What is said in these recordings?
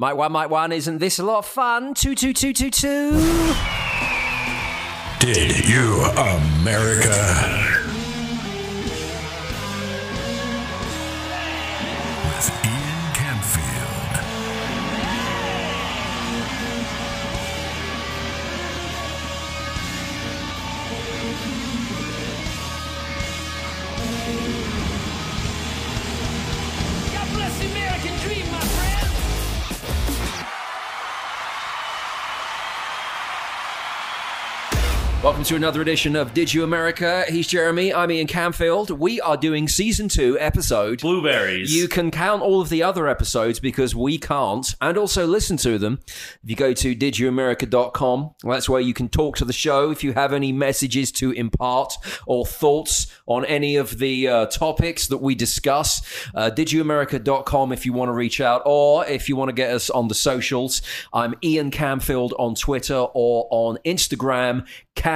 Mike one, Mike one, isn't this a lot of fun? Two, two, two, two, two. Did you, America? Welcome to another edition of Did You America? He's Jeremy. I'm Ian Camfield. We are doing season two, episode. Blueberries. You can count all of the other episodes because we can't, and also listen to them. If you go to didyouamerica.com, that's where you can talk to the show if you have any messages to impart or thoughts on any of the uh, topics that we discuss. Uh, didyouamerica.com if you want to reach out, or if you want to get us on the socials. I'm Ian Camfield on Twitter or on Instagram,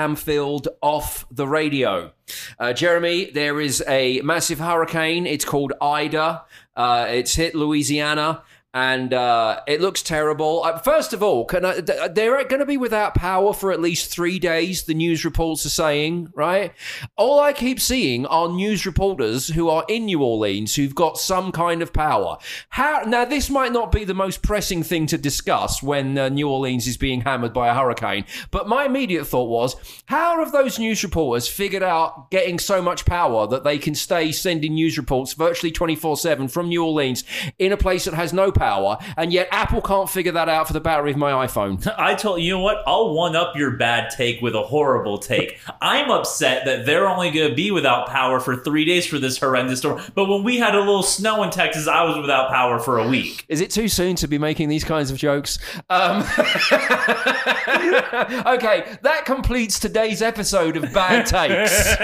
Camfield off the radio. Uh, Jeremy, there is a massive hurricane. It's called Ida. Uh, it's hit Louisiana. And uh, it looks terrible. Uh, first of all, can I, they're going to be without power for at least three days. The news reports are saying, right? All I keep seeing are news reporters who are in New Orleans who've got some kind of power. How now? This might not be the most pressing thing to discuss when uh, New Orleans is being hammered by a hurricane, but my immediate thought was, how have those news reporters figured out getting so much power that they can stay sending news reports virtually twenty four seven from New Orleans in a place that has no power? Power, and yet Apple can't figure that out for the battery of my iPhone. I told you know what? I'll one up your bad take with a horrible take. I'm upset that they're only going to be without power for three days for this horrendous storm. But when we had a little snow in Texas, I was without power for a week. Is it too soon to be making these kinds of jokes? Um, okay, that completes today's episode of Bad Takes.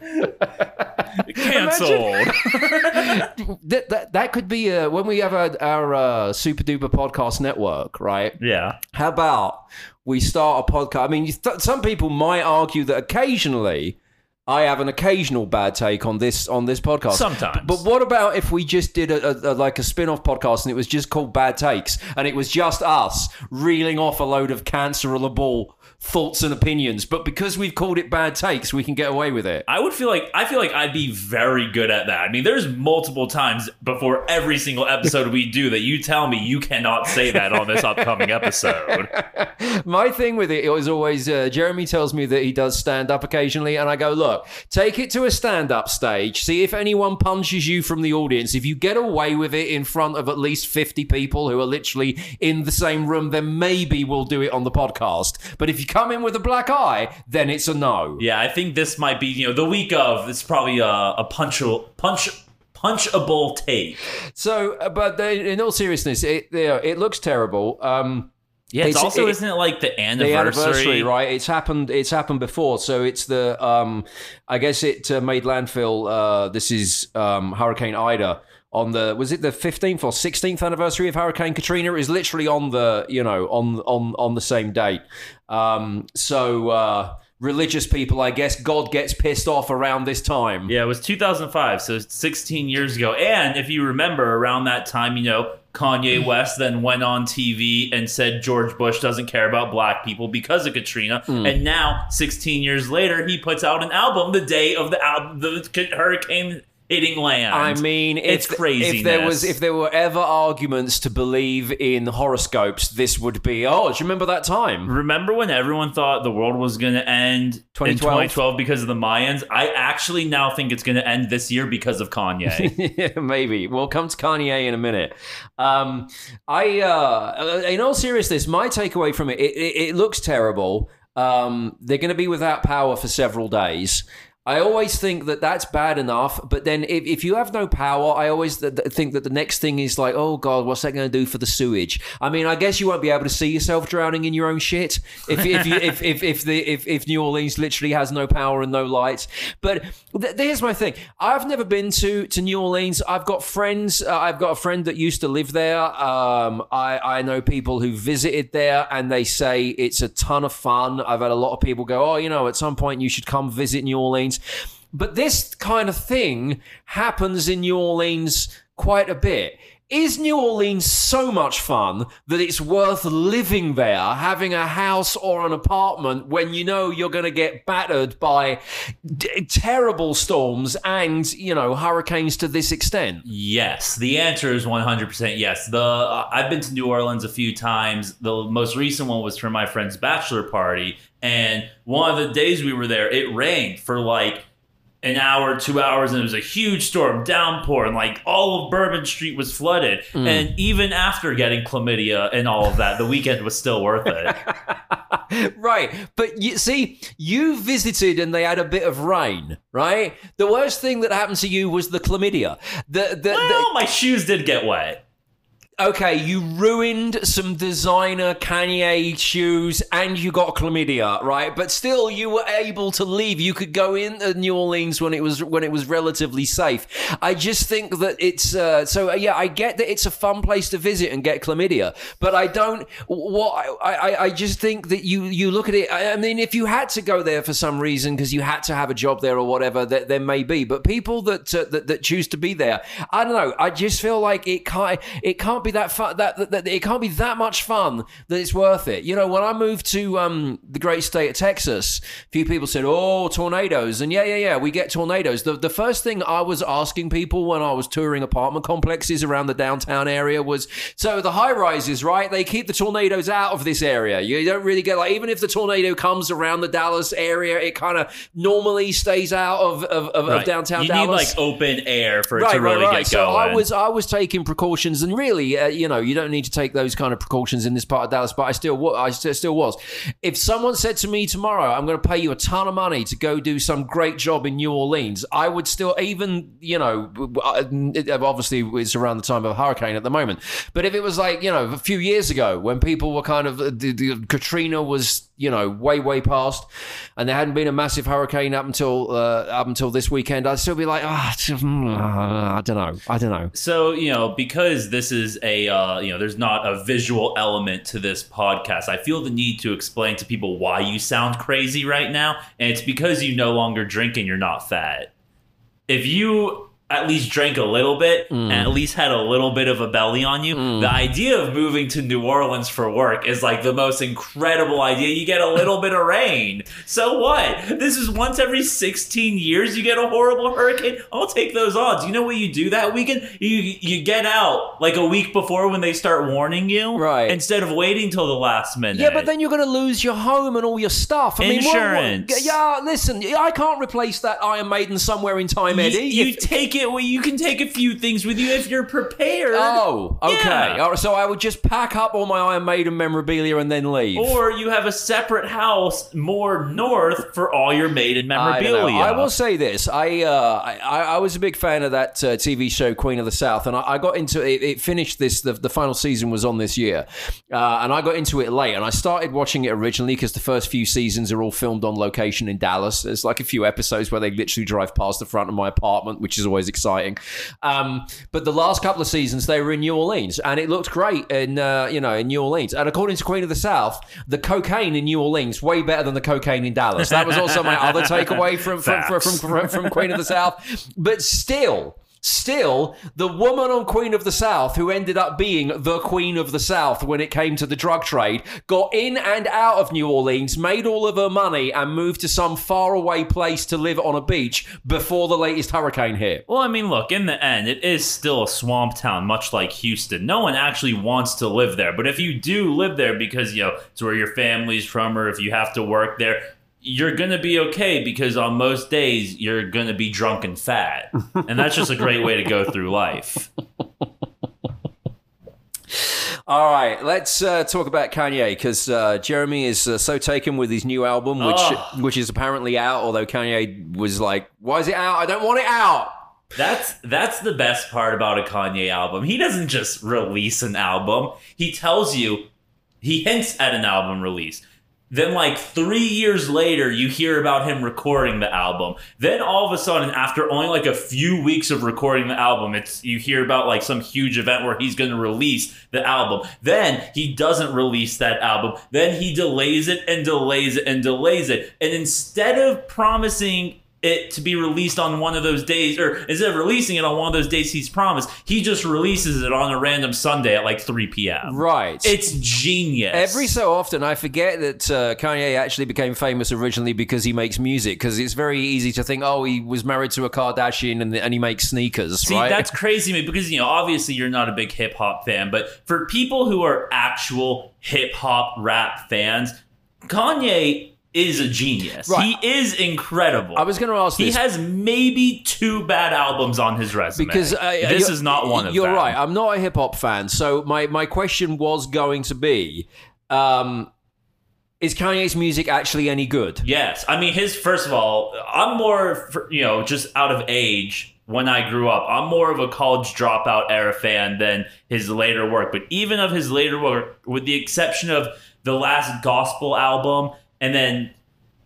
Cancelled. that, that, that could be uh, when we have our, our uh, super duper podcast network, right? yeah. How about we start a podcast? I mean, you th- some people might argue that occasionally I have an occasional bad take on this on this podcast. Sometimes. but what about if we just did a, a, a like a spin-off podcast and it was just called Bad Takes and it was just us reeling off a load of cancerable thoughts and opinions, but because we've called it Bad Takes, we can get away with it. I would feel like I feel like I'd be very good at that. I mean, there's multiple times before every single episode we do that you tell me you cannot say that on this upcoming episode. My thing with it is always uh, Jeremy tells me that he does stand up occasionally, and I go, look, take it to a stand up stage, see if anyone punches you from the audience. If you get away with it in front of at least 50 people who are literally in the same room, then maybe we'll do it on the podcast. But if you come in with a black eye, then it's a no. Yeah, I think this might be you know the week of. It's probably a, a punchable punch punchable take. So, uh, but uh, in all seriousness, it, it looks terrible. Um, Yeah, it's, It's- also it- isn't it like the the anniversary? anniversary, right? It's happened. It's happened before. So it's the. Um, I guess it uh, made landfill. Uh, this is um, Hurricane Ida on the. Was it the fifteenth or sixteenth anniversary of Hurricane Katrina? It was literally on the. You know, on on on the same date. Um, so. Uh, Religious people, I guess God gets pissed off around this time. Yeah, it was 2005, so 16 years ago. And if you remember, around that time, you know, Kanye West then went on TV and said George Bush doesn't care about black people because of Katrina. And now, 16 years later, he puts out an album the day of the album, the hurricane hitting land. I mean, it's crazy. If there was, if there were ever arguments to believe in horoscopes, this would be. Oh, do you remember that time? Remember when everyone thought the world was going to end 2012? in 2012 because of the Mayans? I actually now think it's going to end this year because of Kanye. yeah, maybe. We'll come to Kanye in a minute. Um, I, uh, in all seriousness, my takeaway from it, it, it, it looks terrible. Um, they're going to be without power for several days. I always think that that's bad enough, but then if, if you have no power, I always th- th- think that the next thing is like, oh God, what's that going to do for the sewage? I mean, I guess you won't be able to see yourself drowning in your own shit if if you, if, if if the if, if New Orleans literally has no power and no lights. But th- here's my thing: I've never been to to New Orleans. I've got friends. Uh, I've got a friend that used to live there. Um, I I know people who visited there, and they say it's a ton of fun. I've had a lot of people go, oh, you know, at some point you should come visit New Orleans. But this kind of thing happens in New Orleans quite a bit. Is New Orleans so much fun that it's worth living there, having a house or an apartment when you know you're going to get battered by d- terrible storms and, you know, hurricanes to this extent? Yes, the answer is 100% yes. The I've been to New Orleans a few times. The most recent one was for my friend's bachelor party, and one of the days we were there, it rained for like an hour, two hours, and it was a huge storm, downpour, and like all of Bourbon Street was flooded. Mm. And even after getting chlamydia and all of that, the weekend was still worth it. right. But you see, you visited and they had a bit of rain, right? The worst thing that happened to you was the chlamydia. The, the, the, well, my shoes did get wet. Okay, you ruined some designer Kanye shoes and you got chlamydia, right? But still, you were able to leave. You could go into New Orleans when it was when it was relatively safe. I just think that it's uh, so. uh, Yeah, I get that it's a fun place to visit and get chlamydia, but I don't. What I I, I just think that you you look at it. I I mean, if you had to go there for some reason because you had to have a job there or whatever, that there may be. But people that, uh, that that choose to be there, I don't know. I just feel like it can't it can't be that fun. That, that, that it can't be that much fun that it's worth it. You know, when I moved to um, the great state of Texas, a few people said, "Oh, tornadoes," and yeah, yeah, yeah, we get tornadoes. The the first thing I was asking people when I was touring apartment complexes around the downtown area was, "So the high rises, right? They keep the tornadoes out of this area. You don't really get like even if the tornado comes around the Dallas area, it kind of normally stays out of of, of, of downtown you Dallas." need like open air for it to really get So going. I was I was taking precautions, and really, uh, you know, you don't need to take those kind of precautions in this part of Dallas. But I still, I still was. If someone said to me tomorrow, "I'm going to pay you a ton of money to go do some great job in New Orleans," I would still, even you know, uh, obviously it's around the time of a hurricane at the moment. But if it was like you know a few years ago when people were kind of the, the Katrina was you know way way past, and there hadn't been a massive hurricane up until uh, up until this weekend, I'd still be like, ah, I don't know, I don't know. So, you know, because this is a, uh, you know, there's not a visual element to this podcast, I feel the need to explain to people why you sound crazy right now. And it's because you no longer drink and you're not fat. If you at least drank a little bit and mm. at least had a little bit of a belly on you, mm. the idea of moving to New Orleans for work is like the most incredible idea. You get a little bit of rain. So what? This is once every 16 years you get a horrible hurricane. I'll take those odds. You know what you do that weekend? You you get out like a week before when they start warning you. Right. Instead of waiting till the last minute. Yeah, but then you're going to lose your home and all your stuff. I mean, what- what- Insurance. yeah, listen, I can't replace that Iron Maiden somewhere in time, you, Eddie. you If- take it. Well, you can take a few things with you if you're prepared. Oh, okay. Yeah. Right, so I would just pack up all my Iron Maiden memorabilia and then leave. Or you have a separate house more north for all your maiden I, memorabilia. know. I will say this: I, uh, I I was a big fan of that uh, TV show Queen of the South, and I, I got into it. It finished this. The, the final season was on this year, uh, and I got into it late. And I started watching it originally because the first few seasons are all filmed on location in Dallas. There's like a few episodes where they literally drive past the front of my apartment, which is always exciting. Um, but the last couple of seasons they were in New Orleans, and it looked great in uh, you know in New Orleans. And according to Queen of the South, the cocaine in New Orleans way better than the cocaine in Dallas. That was also my other takeaway from from, from, from, from, from Queen of the South. But still. Still, the woman on Queen of the South, who ended up being the Queen of the South when it came to the drug trade, got in and out of New Orleans, made all of her money, and moved to some faraway place to live on a beach before the latest hurricane hit. Well, I mean, look, in the end, it is still a swamp town, much like Houston. No one actually wants to live there. But if you do live there because, you know, it's where your family's from or if you have to work there, you're going to be okay because on most days you're going to be drunk and fat. And that's just a great way to go through life. All right, let's uh, talk about Kanye because uh, Jeremy is uh, so taken with his new album, which Oh. which is apparently out. Although Kanye was like, "Why is it out? I don't want it out." That's that's the best part about a Kanye album. He doesn't just release an album. He tells you he hints at an album release. Then like 3 years later you hear about him recording the album. Then all of a sudden after only like a few weeks of recording the album, it's you hear about like some huge event where he's going to release the album. Then he doesn't release that album. Then he delays it and delays it and delays it. And instead of promising it to be released on one of those days, or instead of releasing it on one of those days he's promised, he just releases it on a random Sunday at like 3 p.m. Right. It's genius. Every so often, I forget that uh, Kanye actually became famous originally because he makes music. Because it's very easy to think, oh, he was married to a Kardashian and, and he makes sneakers, See, right? that's crazy to me because you know, obviously you're not a big hip hop fan, but for people who are actual hip hop rap fans, Kanye is a genius. Right. He is incredible. I was going to ask he this has maybe two bad albums on his resume. because uh, this is not one of them. You're them. right. I'm not a hip hop fan, so my my question was going to be, um, is Kanye's music actually any good? Yes, I mean his. First of all, I'm more, you know, just out of age. When I grew up, I'm more of a college dropout era fan than his later work. But even of his later work, with the exception of the last gospel album, and then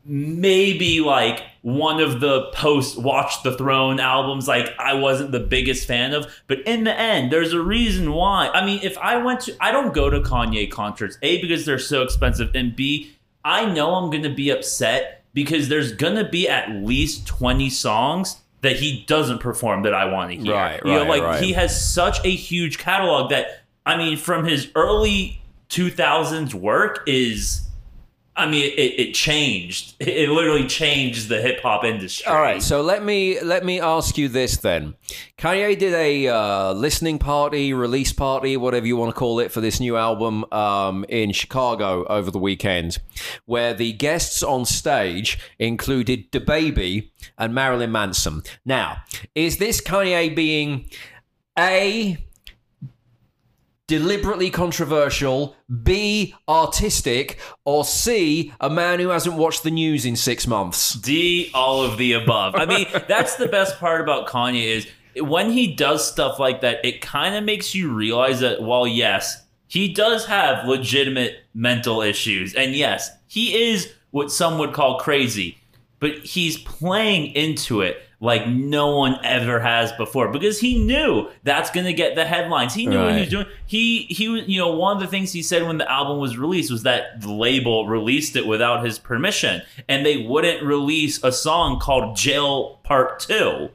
maybe like one of the post Watch the Throne albums, like I wasn't the biggest fan of. But in the end, there's a reason why. I mean, if I went to, I don't go to Kanye concerts, A, because they're so expensive, and B, I know I'm going to be upset because there's going to be at least 20 songs that he doesn't perform that I want to hear. Right, You know, right, like right. he has such a huge catalog that, I mean, from his early 2000s work is. I mean, it, it changed. It literally changed the hip hop industry. All right, so let me let me ask you this then. Kanye did a uh, listening party, release party, whatever you want to call it, for this new album um, in Chicago over the weekend, where the guests on stage included DaBaby and Marilyn Manson. Now, is this Kanye being a deliberately controversial, B, artistic, or C, a man who hasn't watched the news in six months? D, all of the above. I mean, that's the best part about Kanye is when he does stuff like that, it kind of makes you realize that while yes, he does have legitimate mental issues, and yes, he is what some would call crazy, but he's playing into it like no one ever has before because he knew that's going to get the headlines. He knew what he was doing. He he was you know one of the things he said when the album was released was that the label released it without his permission and they wouldn't release a song called Jail Part 2.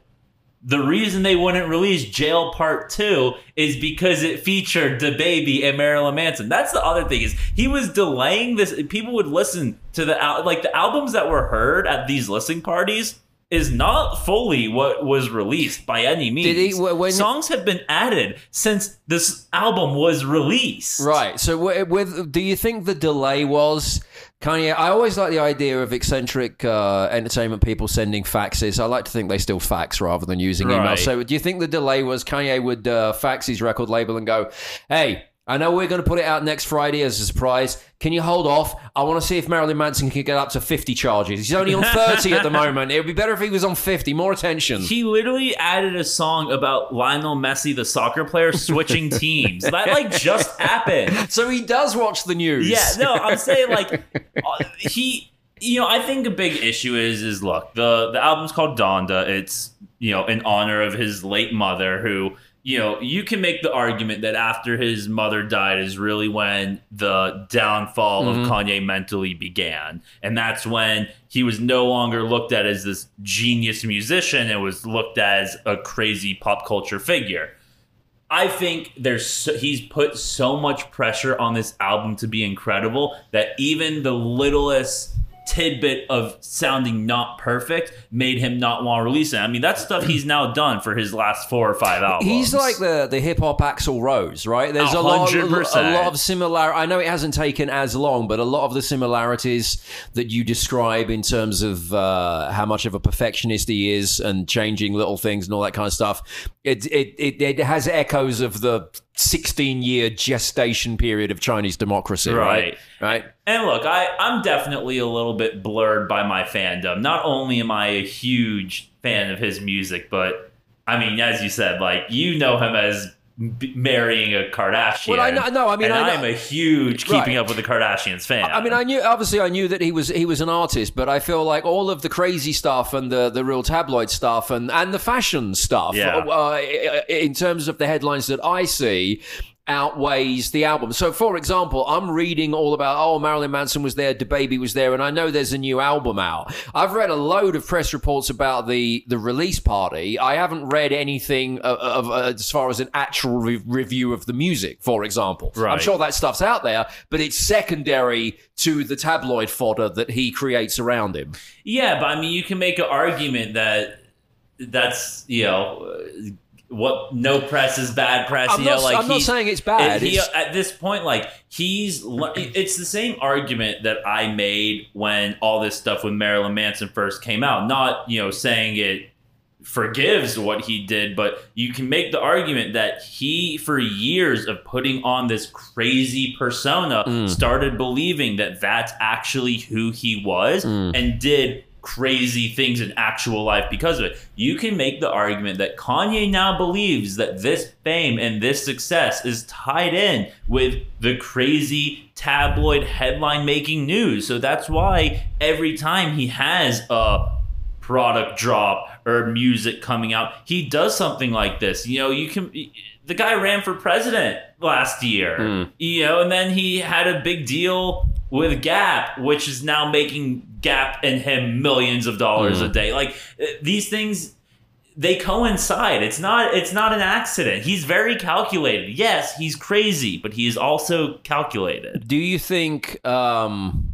The reason they wouldn't release Jail Part 2 is because it featured DaBaby and Marilyn Manson. That's the other thing is he was delaying this people would listen to the like the albums that were heard at these listening parties is not fully what was released by any means. He- when- Songs have been added since this album was released. Right. So, wi- with do you think the delay was Kanye? I always like the idea of eccentric uh, entertainment people sending faxes. I like to think they still fax rather than using email. So, do you think the delay was Kanye would uh, fax his record label and go, "Hey." I know we're going to put it out next Friday as a surprise. Can you hold off? I want to see if Marilyn Manson can get up to 50 charges. He's only on 30 at the moment. It would be better if he was on 50. More attention. He literally added a song about Lionel Messi, the soccer player, switching teams. That like just happened. so he does watch the news. Yeah, no, I'm saying like uh, he. You know, I think a big issue is is look the the album's called Donda. It's you know in honor of his late mother, who you know you can make the argument that after his mother died is really when the downfall of mm-hmm. Kanye mentally began, and that's when he was no longer looked at as this genius musician and was looked at as a crazy pop culture figure. I think there's so, he's put so much pressure on this album to be incredible that even the littlest tidbit of sounding not perfect made him not want to release it. I mean, that's stuff he's now done for his last four or five albums. He's like the the hip hop Axl Rose, right? There's A a lot, hundred a lot of similar. I know it hasn't taken as long, but a lot of the similarities that you describe in terms of uh, how much of a perfectionist he is and changing little things and all that kind of stuff. It it it, it has echoes of the 16 year gestation period of Chinese democracy, right? Right. And look, I, I'm definitely a little bit blurred by my fandom. Not only am I a huge fan of his music, but I mean, as you said, like you know him as b- marrying a Kardashian. Well, I know- no, I mean, and I I'm a huge keeping up with the Kardashians fan. I mean, I knew obviously I knew that he was he was an artist, but I feel like all of the crazy stuff and the, the real tabloid stuff and, and the fashion stuff, Yeah. uh, in terms of the headlines that I see, outweighs the album. So, for example, I'm reading all about, oh, Marilyn Manson was there, DaBaby was there, and I know there's a new album out. I've read a load of press reports about the, the release party. I haven't read anything of, of, uh, as far as an actual re- review of the music, for example. I'm sure that stuff's out there, but it's secondary to the tabloid fodder that he creates around him. Yeah, but I mean, you can make an argument that that's you know what no press is bad press. I'm you know, not- like I'm not saying it's bad. He, It's- at this point, like he's it's the same argument that I made when all this stuff with Marilyn Manson first came out. Not you know saying it forgives what he did, but you can make the argument that he, for years of putting on this crazy persona, mm. started believing that that's actually who he was mm. and did crazy things in actual life because of it. You can make the argument that Kanye now believes that this fame and this success is tied in with the crazy tabloid headline making news. So that's why every time he has a product drop or music coming out, he does something like this. You know, you can. The guy ran for president last year, hmm. you know, and then he had a big deal with Gap, which is now making Gap and him millions of dollars a day. Like uh, these things they coincide. It's not it's not an accident. He's very calculated. Yes, he's crazy, but he is also calculated. Do you think um,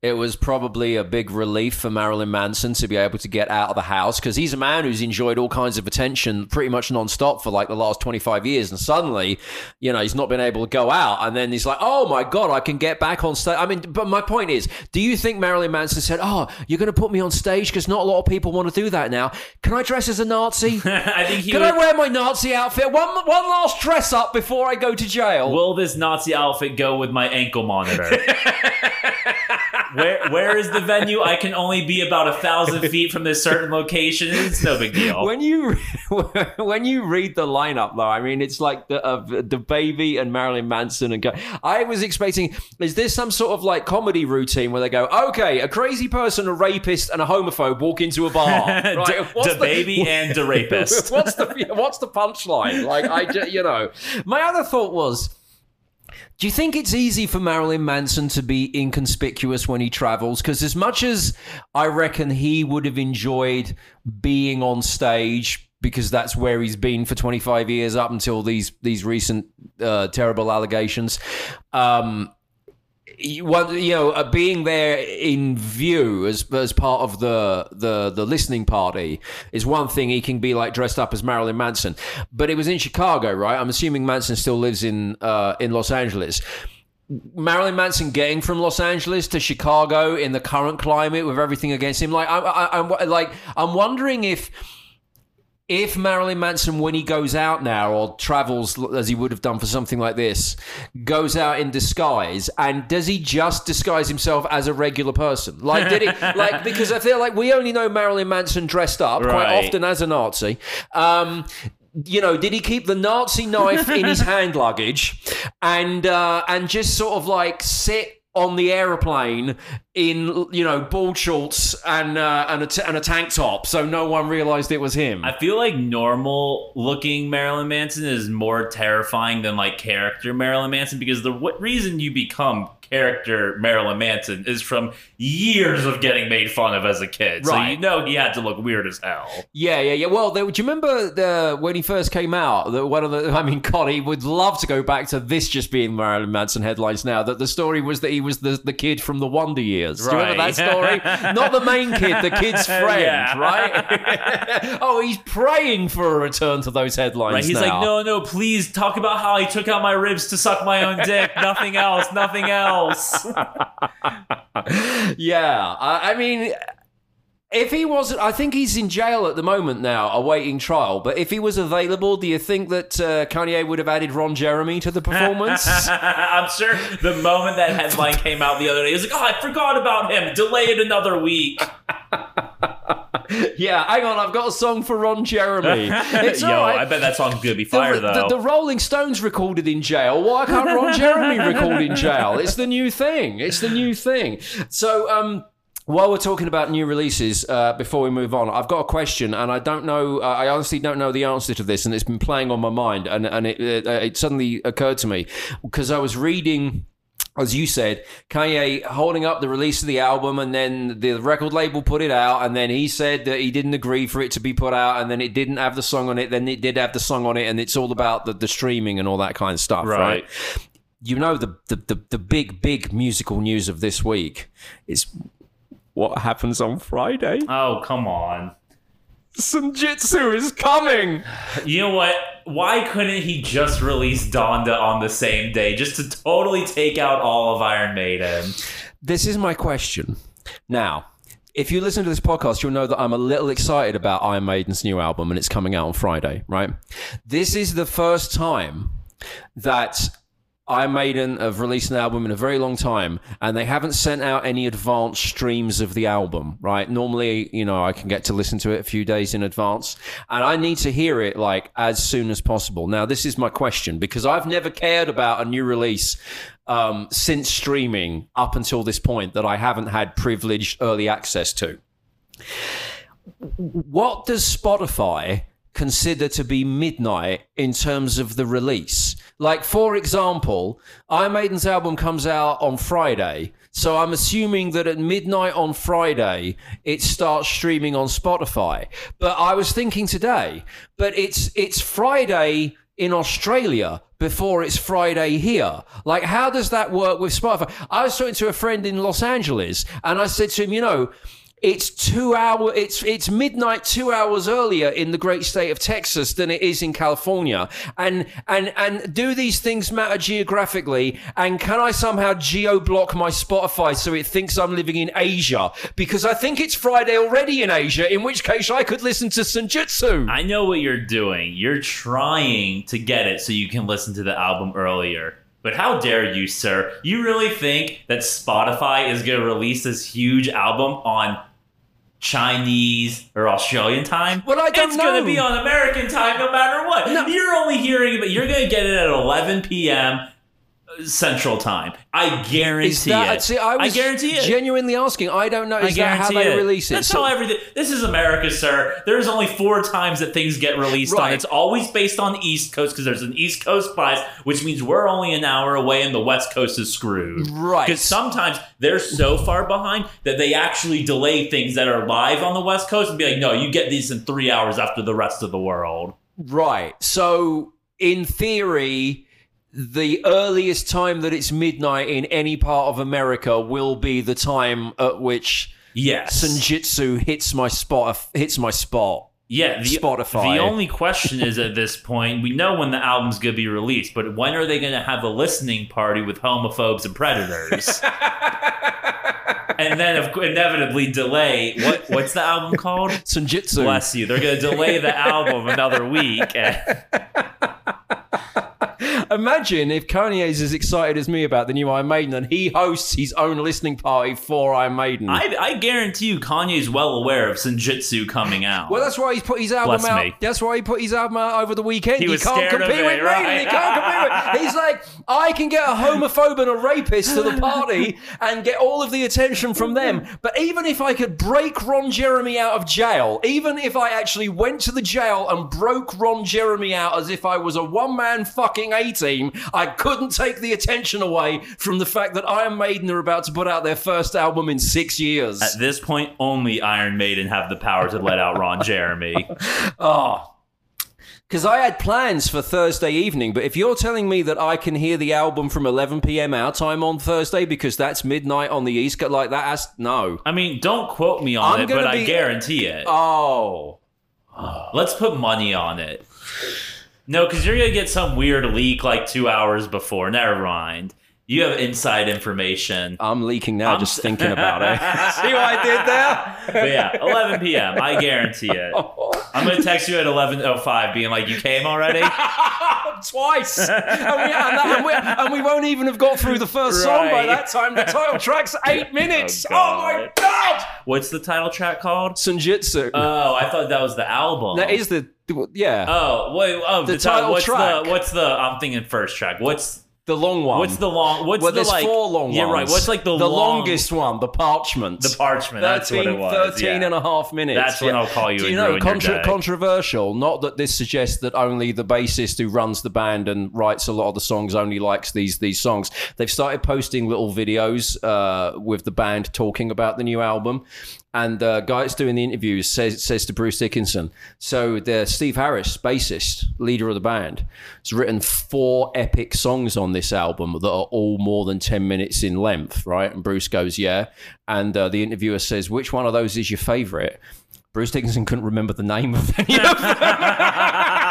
it was probably a big relief for Marilyn Manson to be able to get out of the house? Because he's a man who's enjoyed all kinds of attention pretty much nonstop for like the last 25 years. And suddenly, you know, he's not been able to go out. And then he's like, oh my God, I can get back on stage. I mean, but my point is, do you think Marilyn Manson said, oh, you're going to put me on stage because not a lot of people want to do that now? Can I dress as a Nazi? I think he Can would, I wear my Nazi outfit? One, one last dress up before I go to jail. Will this Nazi outfit go with my ankle monitor? where where is the venue? I can only be about a thousand feet from this certain location. It's no big deal. when you when you read the lineup though i mean it's like the uh, DaBaby and marilyn manson and go i was expecting is this some sort of like comedy routine where they go okay a crazy person a rapist and a homophobe walk into a bar right? the, What's DaBaby and the rapist. what's the what's the punchline like i you know my other thought was do you think it's easy for Marilyn Manson to be inconspicuous when he travels? Because as much as I reckon he would have enjoyed being on stage because that's where he's been for 25 years up until these these recent uh, terrible allegations. Um, you, you know, uh, being there in view as as part of the the the listening party is one thing. He can be like dressed up as Marilyn Manson, but it was in Chicago, right? I'm assuming Manson still lives in uh, in Los Angeles. Marilyn Manson getting from Los Angeles to Chicago in the current climate with everything against him, like I, I, I'm like I'm wondering if if Marilyn Manson, when he goes out now or travels as he would have done for something like this, goes out in disguise, and does he just disguise himself as a regular person? Like, did he? Like, because I feel like we only know Marilyn Manson dressed up quite often as a Nazi. Um, you know, did he keep the Nazi knife in his hand luggage, and uh, and just sort of like sit? On the aeroplane in you know ball shorts and uh, and, a t- and a tank top, so no one realized it was him. I feel like normal looking Marilyn Manson is more terrifying than like character Marilyn Manson because the w- reason you become character Marilyn Manson is from years of getting made fun of as a kid. So you know he had to look weird as hell. Yeah, yeah, yeah. Well, do you remember the when he first came out? The, one of the, I mean, God, he would love to go back to this just being Marilyn Manson headlines now. That the story was that he was the, the kid from the Wonder Years. Do you remember that story? Not the main kid, the kid's friend, Yeah. right? oh, he's praying for a return to those headlines. Right? He's now. like, no, no, please talk about how I took out my ribs to suck my own dick. nothing else, nothing else. yeah, I, I mean, if he wasn't, I think he's in jail at the moment now, awaiting trial. But if he was available, do you think that uh, Kanye would have added Ron Jeremy to the performance? I'm sure the moment that headline came out the other day, he was like, oh, I forgot about him. Delay it another week. Yeah, hang on, I've got a song for Ron Jeremy. It's Yo, all right. I bet that song's gonna be The, fire the, though. the Rolling Stones recorded in jail. Why can't Ron Jeremy record in jail? It's the new thing. It's the new thing. So, um, While we're talking about new releases, uh, before we move on, I've got a question, and I don't know. Uh, I honestly don't know the answer to this, and it's been playing on my mind, and and it it, it suddenly occurred to me because I was reading. As you said, Kanye holding up the release of the album, and then the record label put it out, and then he said that he didn't agree for it to be put out, and then it didn't have the song on it, then it did have the song on it, and it's all about the, the streaming and all that kind of stuff, right? Right. you know the, the the the big big musical news of this week is what happens on Friday. Oh, come on. Senjutsu is coming. You know what? Why couldn't he just release Donda on the same day just to totally take out all of Iron Maiden? This is my question. Now, if you listen to this podcast, you'll know that I'm a little excited about Iron Maiden's new album and it's coming out on Friday, right? This is the first time that Iron Maiden have released an album in a very long time and they haven't sent out any advanced streams of the album, right? Normally, you know, I can get to listen to it a few days in advance and I need to hear it like as soon as possible. Now, this is my question because I've never cared about a new release um, since streaming up until this point that I haven't had privileged early access to. What does Spotify consider to be midnight in terms of the release? Like, for example, Iron Maiden's album comes out on Friday. So I'm assuming that at midnight on Friday, it starts streaming on Spotify. But I was thinking today, but it's it's Friday in Australia before it's Friday here. Like, how does that work with Spotify? I was talking to a friend in Los Angeles, and I said to him, you know, it's two hour it's it's midnight two hours earlier in the great state of texas than it is in california and and and do these things matter geographically and can i somehow geo block my spotify so it thinks i'm living in asia because i think it's friday already in asia in which case i could listen to senjutsu I know what you're doing. You're trying to get it so you can listen to the album earlier. But how dare you, sir? You really think that Spotify is going to release this huge album on Chinese or Australian time? Well, I don't It's going to be on American time no matter what. You're only hearing it, but you're going to get it at 11 p.m. Central Time. I guarantee that it. see, I, was guarantee it. genuinely asking i don't know I is that how they it. release it That's So- how everything. This is America, sir. There's only four times that things get released on. Right. It's always based on East Coast because there's an East Coast bias, which means we're only an hour away and the West Coast is screwed. Right. Because sometimes they're so far behind that they actually delay things that are live on the West Coast and be like, no, you get these in three hours after the rest of the world. Right. So, in theory, the earliest time that it's midnight in any part of America will be the time at which Yes. Senjutsu hits my spot. Hits my spot. Yeah, the, Spotify. The only question is at this point, we know when the album's going to be released, but when are they going to have a listening party with homophobes and predators? and then, of, inevitably, delay. What What's the album called? Senjutsu. Bless you. They're going to delay the album another week. And Imagine if Kanye's as excited as me about the new Iron Maiden, and he hosts his own listening party for Iron Maiden. I, I guarantee you, Kanye's well aware of Senjutsu coming out. well, that's why he's put his album Bless out. me. That's why he put his album out over the weekend. He was can't scared of compete it, with right. Maiden. He can't compete with. He's like, I can get a homophobe and a rapist to the party and get all of the attention from them. But even if I could break Ron Jeremy out of jail, even if I actually went to the jail and broke Ron Jeremy out as if I was a one-man fucking A-team, I couldn't take the attention away from the fact that Iron Maiden are about to put out their first album in six years. At this point, only Iron Maiden have the power to let out Ron Jeremy. Ah. Oh. Because I had plans for Thursday evening, but if you're telling me that I can hear the album from 11 p.m. our time on Thursday because that's midnight on the East Coast, like that, that's no. I mean, don't quote me on I'm it, but gonna I guarantee it. Oh. Let's put money on it. No, because you're gonna get some weird leak like two hours before. Never mind. You have inside information. I'm leaking now I'm just thinking about it. See what I did there? But yeah, 11 p.m. I guarantee it. Oh. I'm gonna text you at 11:05, being like, "You came already?" Twice. and, we, and, we, and we won't even have got through the first song by that time. The title track's oh, eight minutes. Oh, Oh, my God. What's the title track called? Senjutsu. Oh, I thought that was the album. that is the, yeah. Oh, wait. Oh, The the, title. title What's track. the? What's the? I'm thinking first track. What's The long one. What's the long? What's well, the like? four long yeah, right. What's like the the long- longest one? The parchment. The parchment. That's what 13, it was. 13 yeah. and a half minutes. That's when I'll call you Do you know, day. controversial. Not that this suggests that only the bassist who runs the band and writes a lot of the songs only likes these these songs. They've started posting little videos uh, with the band talking about the new album. And the guy that's doing the interviews says says to Bruce Dickinson, so the Steve Harris, bassist, leader of the band, has written four epic songs on this album that are all more than ten minutes in length, right? And Bruce goes, yeah. And uh, the interviewer says, which one of those is your favorite? Bruce Dickinson couldn't remember the name of any of them.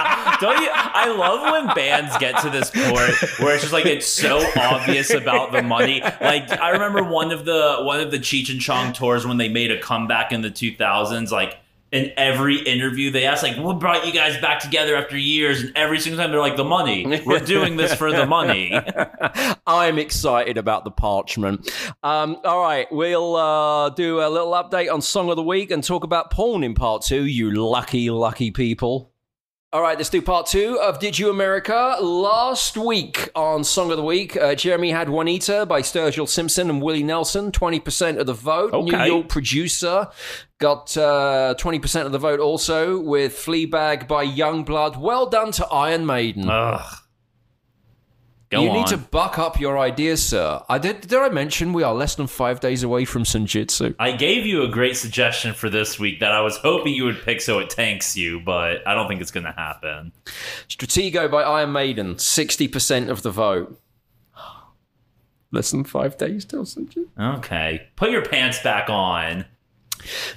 Don't you? I love when bands get to this point where it's just like it's so obvious about the money. Like I remember one of the one of the Cheech and Chong tours when they made a comeback in the 2000s. Like in every interview, they asked like, "What brought you guys back together after years?" And every single time they're like, "The money. We're doing this for the money." I'm excited about the parchment. Um, all right, we'll uh, do a little update on Song of the Week and talk about porn in part two, you lucky, lucky people. All right, let's do part two of Did You America? Last week on Song of the Week, uh, Jeremy had Juanita by Sturgill Simpson and Willie Nelson, 20% of the vote. New York producer got uh, 20% of the vote also with Fleabag by YUNGBLUD. Well done to Iron Maiden. Ugh. Go you on. need to buck up your ideas, sir. I did. Did I mention we are less than five days away from Senjutsu? I gave you a great suggestion for this week that I was hoping you would pick so it tanks you, but I don't think it's going to happen. Stratego by Iron Maiden, sixty percent of the vote. Less than five days till Senjutsu. Okay. Put your pants back on.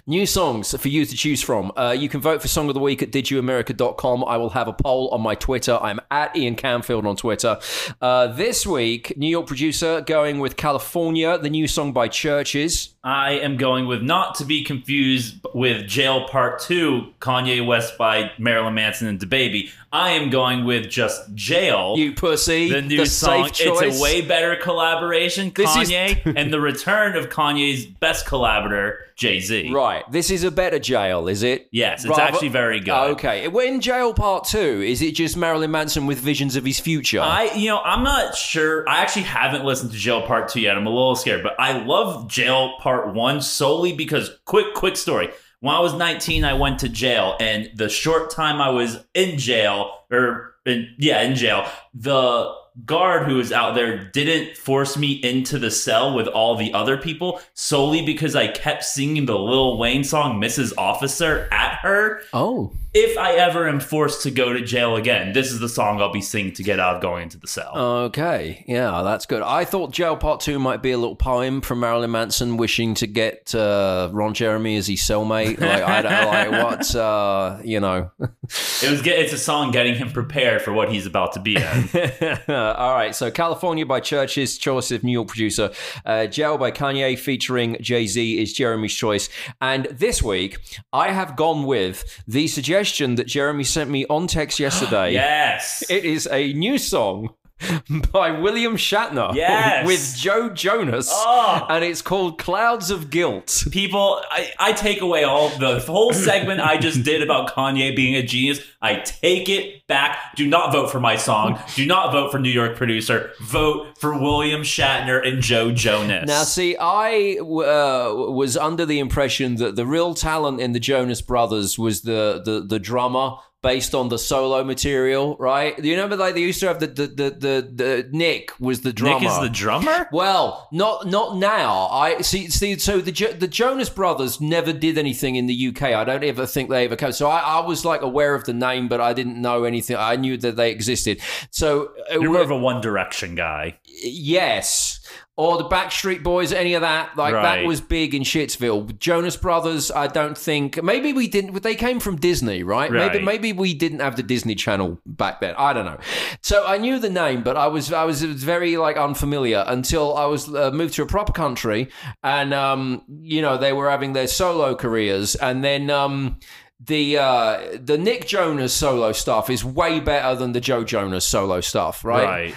New songs for you to choose from. Uh, you can vote for Song of the Week at didyouamerica.com. I will have a poll on my Twitter. I'm at Ian Camfield on Twitter. Uh, this week, New York producer going with California, the new song by CHVRCHES. I am going with not to be confused with Jail Part 2, Kanye West by Marilyn Manson and DaBaby. I am going with just Jail. You pussy. the new song. safe choice. It's a way better collaboration, This is- Kanye, and the return of Kanye's best collaborator, Jay Z. Right. This is a better jail, is it? Yes, it's actually very good. Oh, okay. We're In Jail Part 2, is it just Marilyn Manson with visions of his future? I, you know, I'm not sure. I actually haven't listened to Jail Part 2 yet. I'm a little scared, but I love Jail Part 1 solely because, quick, quick story. When I was 19, I went to jail, and the short time I was in jail, or in, yeah, in jail, the guard who was out there didn't force me into the cell with all the other people solely because I kept singing the Lil Wayne song Mrs. Officer at her. oh. If I ever am forced to go to jail again, this is the song I'll be singing to get out of going into the cell. Okay. Yeah, that's good. I thought Jail Part 2 might be a little poem from Marilyn Manson wishing to get uh, Ron Jeremy as his cellmate. Like, I don't like what, uh, you know. It was get, it's a song getting him prepared for what he's about to be in. All right, so California by CHVRCHES choice of New York producer. Uh, Jail by Kanye featuring Jay Z is Jeremy's choice. And this week, I have gone with the suggestion that Jeremy sent me on text yesterday. yes. It is a new song by William Shatner Yes. with Joe Jonas. Oh. And it's called Clouds of Guilt. People, I, I take away all the whole segment I just did about Kanye being a genius. I take it back. Do not vote for my song. Do not vote for New York producer. Vote for William Shatner and Joe Jonas. Now, see, I uh, was under the impression that the real talent in the Jonas Brothers was the the, the drummer based on the solo material, right? Do you remember like they used to have the the the, the, the Nick was the drummer. Nick is the drummer? well, not not now. I see. See, so the the Jonas Brothers never did anything in the UK. I don't ever think they ever came. So I, I was like aware of the name, but I didn't know anything. I knew that they existed. So uh, You're wa- more of a One Direction guy. yes. Or the Backstreet Boys, any of that, like that was big in Shitsville. Jonas Brothers, I don't think. Maybe we didn't. They came from Disney, right? Maybe Right. maybe we didn't have the Disney Channel back then. I don't know. So I knew the name, but I was I was very like unfamiliar until I was uh, moved to a proper country, and um, you know they were having their solo careers, and then um. The uh, the Nick Jonas solo stuff is way better than the Joe Jonas solo stuff, right? Right.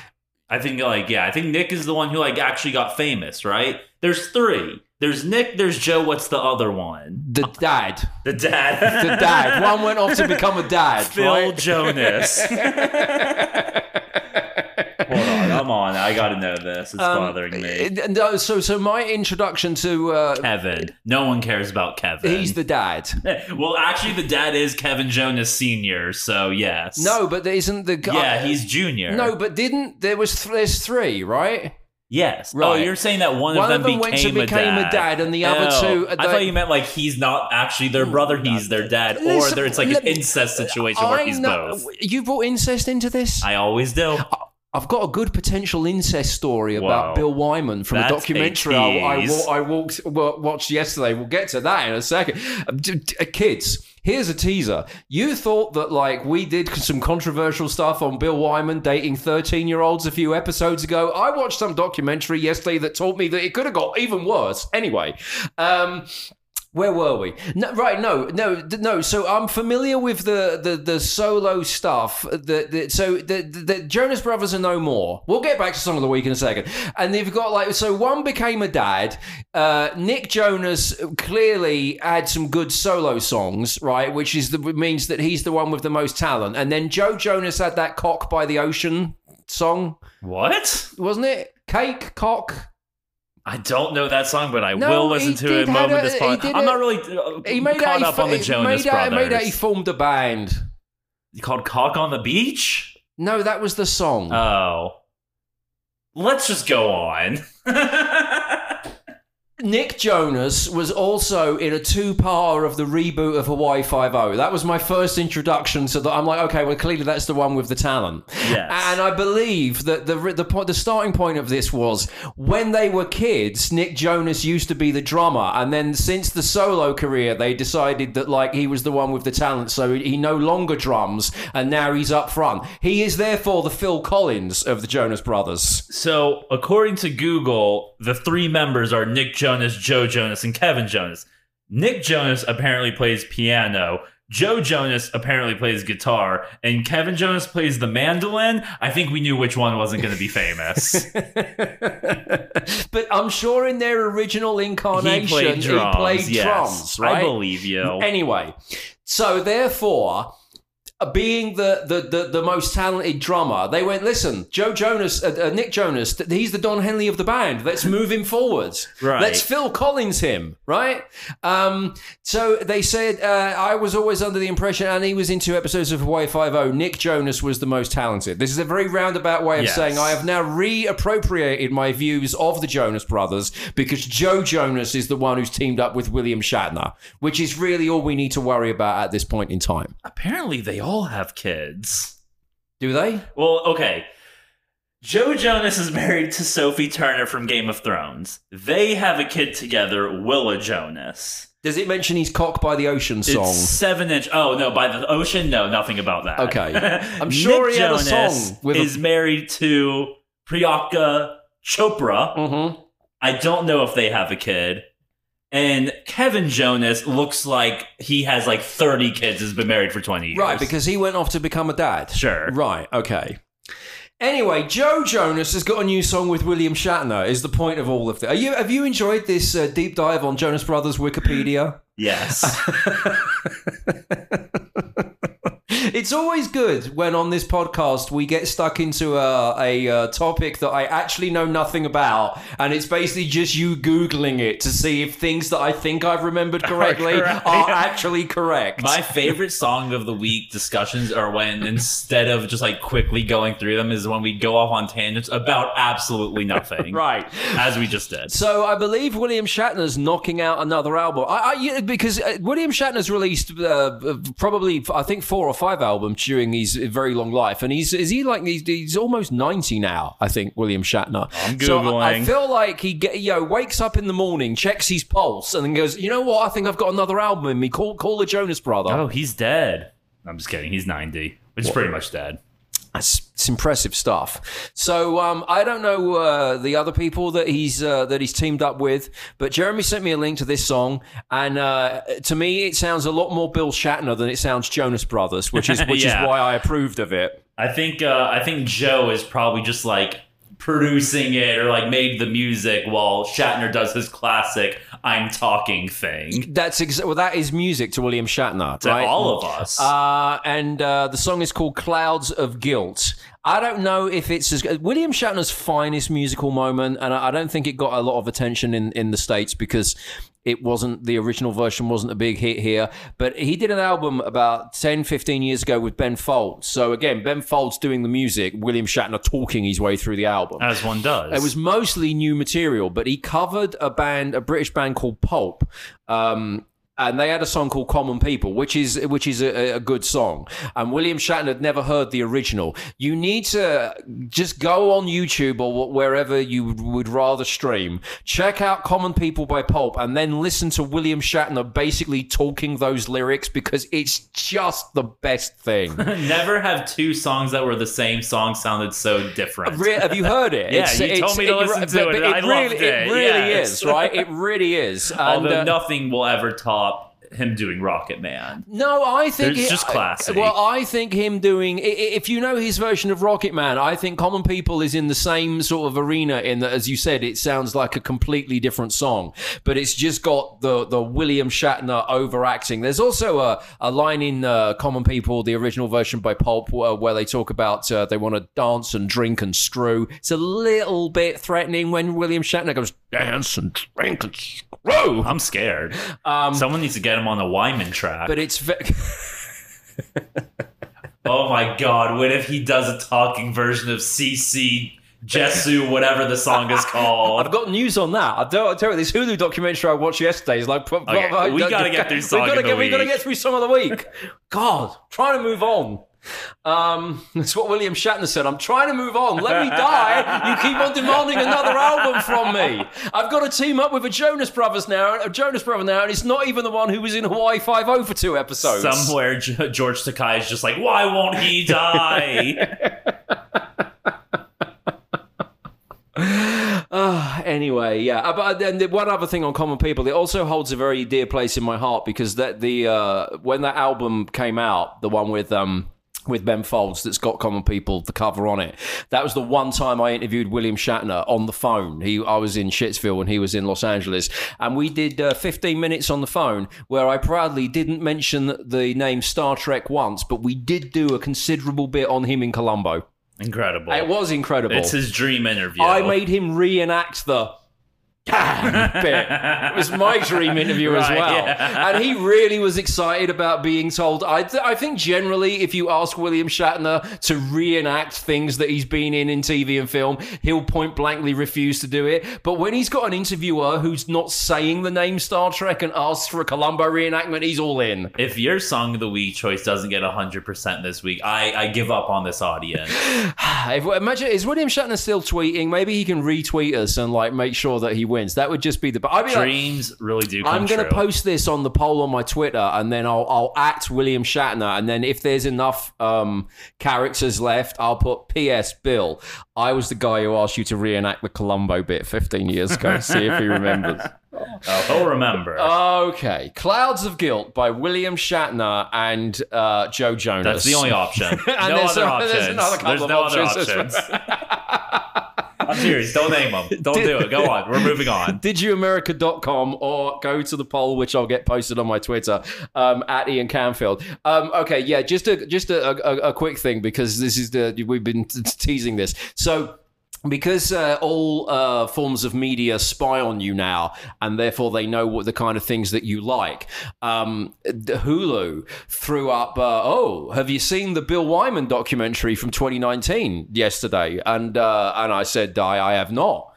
I think like yeah, I think Nick is the one who like actually got famous, right? There's three. There's Nick, there's Joe, what's the other one? The dad. The dad. The dad. One went off to become a dad. Phil right? Jonas. Hold on, I got to know this. It's bothering me. So so my introduction to uh, Kevin. No one cares about Kevin. he's the dad. well, actually, the dad is Kevin Jonas Senior. So yes. No, but there isn't the guy. Yeah, he's junior. no, but didn't there was th- there's three right? Yes. Oh, you're saying that one, One of of them them went to became, became a dad and the other Oh, two- I thought you meant like he's not actually their brother; he's their dad, or Listen, there, it's like an incest situation where he's know both. you brought incest into this. I always do. I've got a good potential incest story about Wow. Bill Wyman from That's a documentary I, I, I walked watched yesterday. We'll get to that in a second. D- uh, Kids, here's a teaser. You thought that like we did some controversial stuff on Bill Wyman dating 13 year olds a few episodes ago. I watched some documentary yesterday that told me that it could have got even worse. Anyway, um, where were we? No, right, no, no, no. So I'm familiar with the the, the solo stuff. The, the, so the, the Jonas Brothers are no more. We'll get back to song of the week in a second. And they've got like so one became a dad. Uh, Nick Jonas clearly had some good solo songs, right? Which is the means that he's the one with the most talent. And then Joe Jonas had that "Cock by the Ocean" song, What? wasn't it? Cake, cock. I don't know that song, but I No, will listen to it moment a- this part. I'm not really uh, He made caught up he, on the Jonas made Brothers. made out he formed a band. called "Cock on the Beach." No, that was the song. Oh, let's just go on. Nick Jonas was also in a two-parter of the reboot of Hawaii Five-O. That was my first introduction to that. I'm like, okay, well, clearly that's the one with the talent. Yes. And I believe that the the po- the starting point of this was when they were kids. Nick Jonas used to be the drummer, and then since the solo career, they decided that like he was the one with the talent, so he no longer drums, and now he's up front. He is therefore the Phil Collins of the Jonas Brothers. So, according to Google, the three members are Nick Jonas, Joe Jonas, and Kevin Jonas. Nick Jonas apparently plays piano. Joe Jonas apparently plays guitar, and Kevin Jonas plays the mandolin. I think we knew which one wasn't going to be famous. but I'm sure in their original incarnation, he played drums. played yes. drums, right? I believe you. Anyway, so therefore, being the, the, the, the most talented drummer, they went, listen, Joe Jonas, uh, uh, Nick Jonas, th- he's the Don Henley of the band. Let's move him forwards. Right. Let's Phil Collins him, right? Um, so they said, uh, I was always under the impression, and he was in two episodes of Hawaii Five-O, Nick Jonas was the most talented. This is a very roundabout way of Yes. saying I have now reappropriated my views of the Jonas Brothers because Joe Jonas is the one who's teamed up with William Shatner, which is really all we need to worry about at this point in time. Apparently, they all have kids. Do they? Well, okay. Joe Jonas is married to Sophie Turner from Game of Thrones. They have a kid together, Willa Jonas. Does it mention he's cock by the ocean song? It's seven inch. Oh no, by the ocean. No, nothing about that. Okay. I'm sure Nick he had a Jonas song with a- is married to Priyanka Chopra. mm-hmm. I don't know if they have a kid. And Kevin Jonas looks like he has like 30 kids, has been married for 20 years. Right, because he went off to become a dad. Sure. Right, okay. Anyway, Joe Jonas has got a new song with William Shatner. Is the point of all of this? Are you have you enjoyed this uh, deep dive on Jonas Brothers Wikipedia? Yes. It's always good when on this podcast we get stuck into a, a, uh topic that I actually know nothing about, and it's basically just you googling it to see if things that I think I've remembered correctly correct. are actually correct. My favorite song of the week discussions are when instead of just like quickly going through them is when we go off on tangents about absolutely nothing. right. As we just did. So I believe William Shatner's knocking out another album. I, I because uh, William Shatner's released uh, probably I think four or five albums during his very long life, and he's is he like he's, he's almost ninety now. I think William Shatner. I'm googling. So I, I feel like he get you know wakes up in the morning, checks his pulse, and then goes, you know what? I think I've got another album in me. Call call the Jonas Brother. Oh, he's dead. I'm just kidding. He's 90, which is pretty much dead. It's, it's impressive stuff. So um, I don't know uh, the other people that he's uh, that he's teamed up with, but Jeremy sent me a link to this song, and uh, to me it sounds a lot more Bill Shatner than it sounds Jonas Brothers, which is which Yeah. is why I approved of it. I think uh, I think Joe is probably just like producing it or like made the music while Shatner does his classic "I'm talking" thing That's well, that is music to William Shatner, to right? all of us. Uh, and uh, the song is called Clouds of Guilt. I don't know if it's as good. William Shatner's finest musical moment, and I I don't think it got a lot of attention in, in the States because it wasn't the original version wasn't a big hit here but he did an album about 10 15 years ago with ben folds so again ben folds doing the music william shatner talking his way through the album As one does. it was mostly new material, but he covered a band, a British band called Pulp. Um, and they had a song called "Common People," which is which is a, a good song. And William Shatner had never heard the original. You need to just go on YouTube or wherever you would rather stream. Check out "Common People" by Pulp, and then listen to William Shatner basically talking those lyrics because it's just the best thing. Never have two songs that were the same song sounded so different. Have you heard it? Yeah, you told me to listen to it, and I really, loved it it, really yes. is, right? It really is. And, Although nothing will ever top him doing Rocket Man. No, I think It's just classic. Well, I think him doing. If you know his version of Rocket Man, I think Common People is in the same sort of arena. In that, as you said, it sounds like a completely different song, but it's just got the the William Shatner overacting. There's also a a line in uh, Common People, the original version by Pulp, where, where they talk about uh, they want to dance and drink and screw. It's a little bit threatening when William Shatner goes dance and drink and screw. I'm scared. Someone needs to get him on the Wyman track. Um, But it's ve- oh my god, what if he does a talking version of CC Jesu, whatever the song is called? I've got news on that. I don't I tell you this Hulu documentary I watched yesterday is like. Okay, we gotta get through song we gotta of the get, We gotta get through song of the week. God, trying to move on. Um, that's what William Shatner said. I'm trying to move on. Let me die. You keep on demanding another album from me. I've got to team up with a Jonas Brothers now. A Jonas Brother now, and it's not even the one who was in Hawaii Five O for two episodes. Somewhere George Takei is just like, why won't he die? anyway, yeah. Uh, But then the one other thing on Common People, it also holds a very dear place in my heart because that the uh, when that album came out, the one with um with Ben Folds that's got Common People, the cover on it. That was the one time I interviewed William Shatner on the phone. He, I was in Shitsville when he was in Los Angeles, and we did uh, 15 minutes on the phone where I proudly didn't mention the name Star Trek once, but we did do a considerable bit on him in Columbo. Incredible. It was incredible. It's his dream interview. I made him reenact the bit. It was my dream interview as well. yeah. And he really was excited about being told. I, th- I think generally, if you ask William Shatner to reenact things that he's been in in TV and film, he'll point blankly refuse to do it. But when he's got an interviewer who's not saying the name Star Trek and asks for a Columbo reenactment, he's all in. if your song of the week choice doesn't get 100% this week, I, I give up on this audience. If, imagine, is William Shatner still tweeting? Maybe he can retweet us and like make sure that he wins. That would just be the. I'd be like, Dreams really do come I'm going to post this on the poll on my Twitter, and then I'll I'll act William Shatner, and then if there's enough um, characters left, I'll put P.S. Bill. I was the guy who asked you to reenact the Columbo bit 15 years ago. See if he remembers. Oh, he'll remember. Okay, Clouds of Guilt by William Shatner and uh, Joe Jonas. That's the only option. no other a- options. there's There's no other options. I'm serious. Don't name them. Don't do it. Go on. We're moving on. didyouamerica.com or go to the poll which I'll get posted on my Twitter um, at Ian Camfield. Um, okay, yeah, just a just a, a, a quick thing because this is the we've been teasing this. So because uh, all uh, forms of media spy on you now, and therefore they know what the kind of things that you like. Um, Hulu threw up. Uh, oh, have you seen the Bill Wyman documentary from 2019 yesterday? And uh, and I said, I, I have not.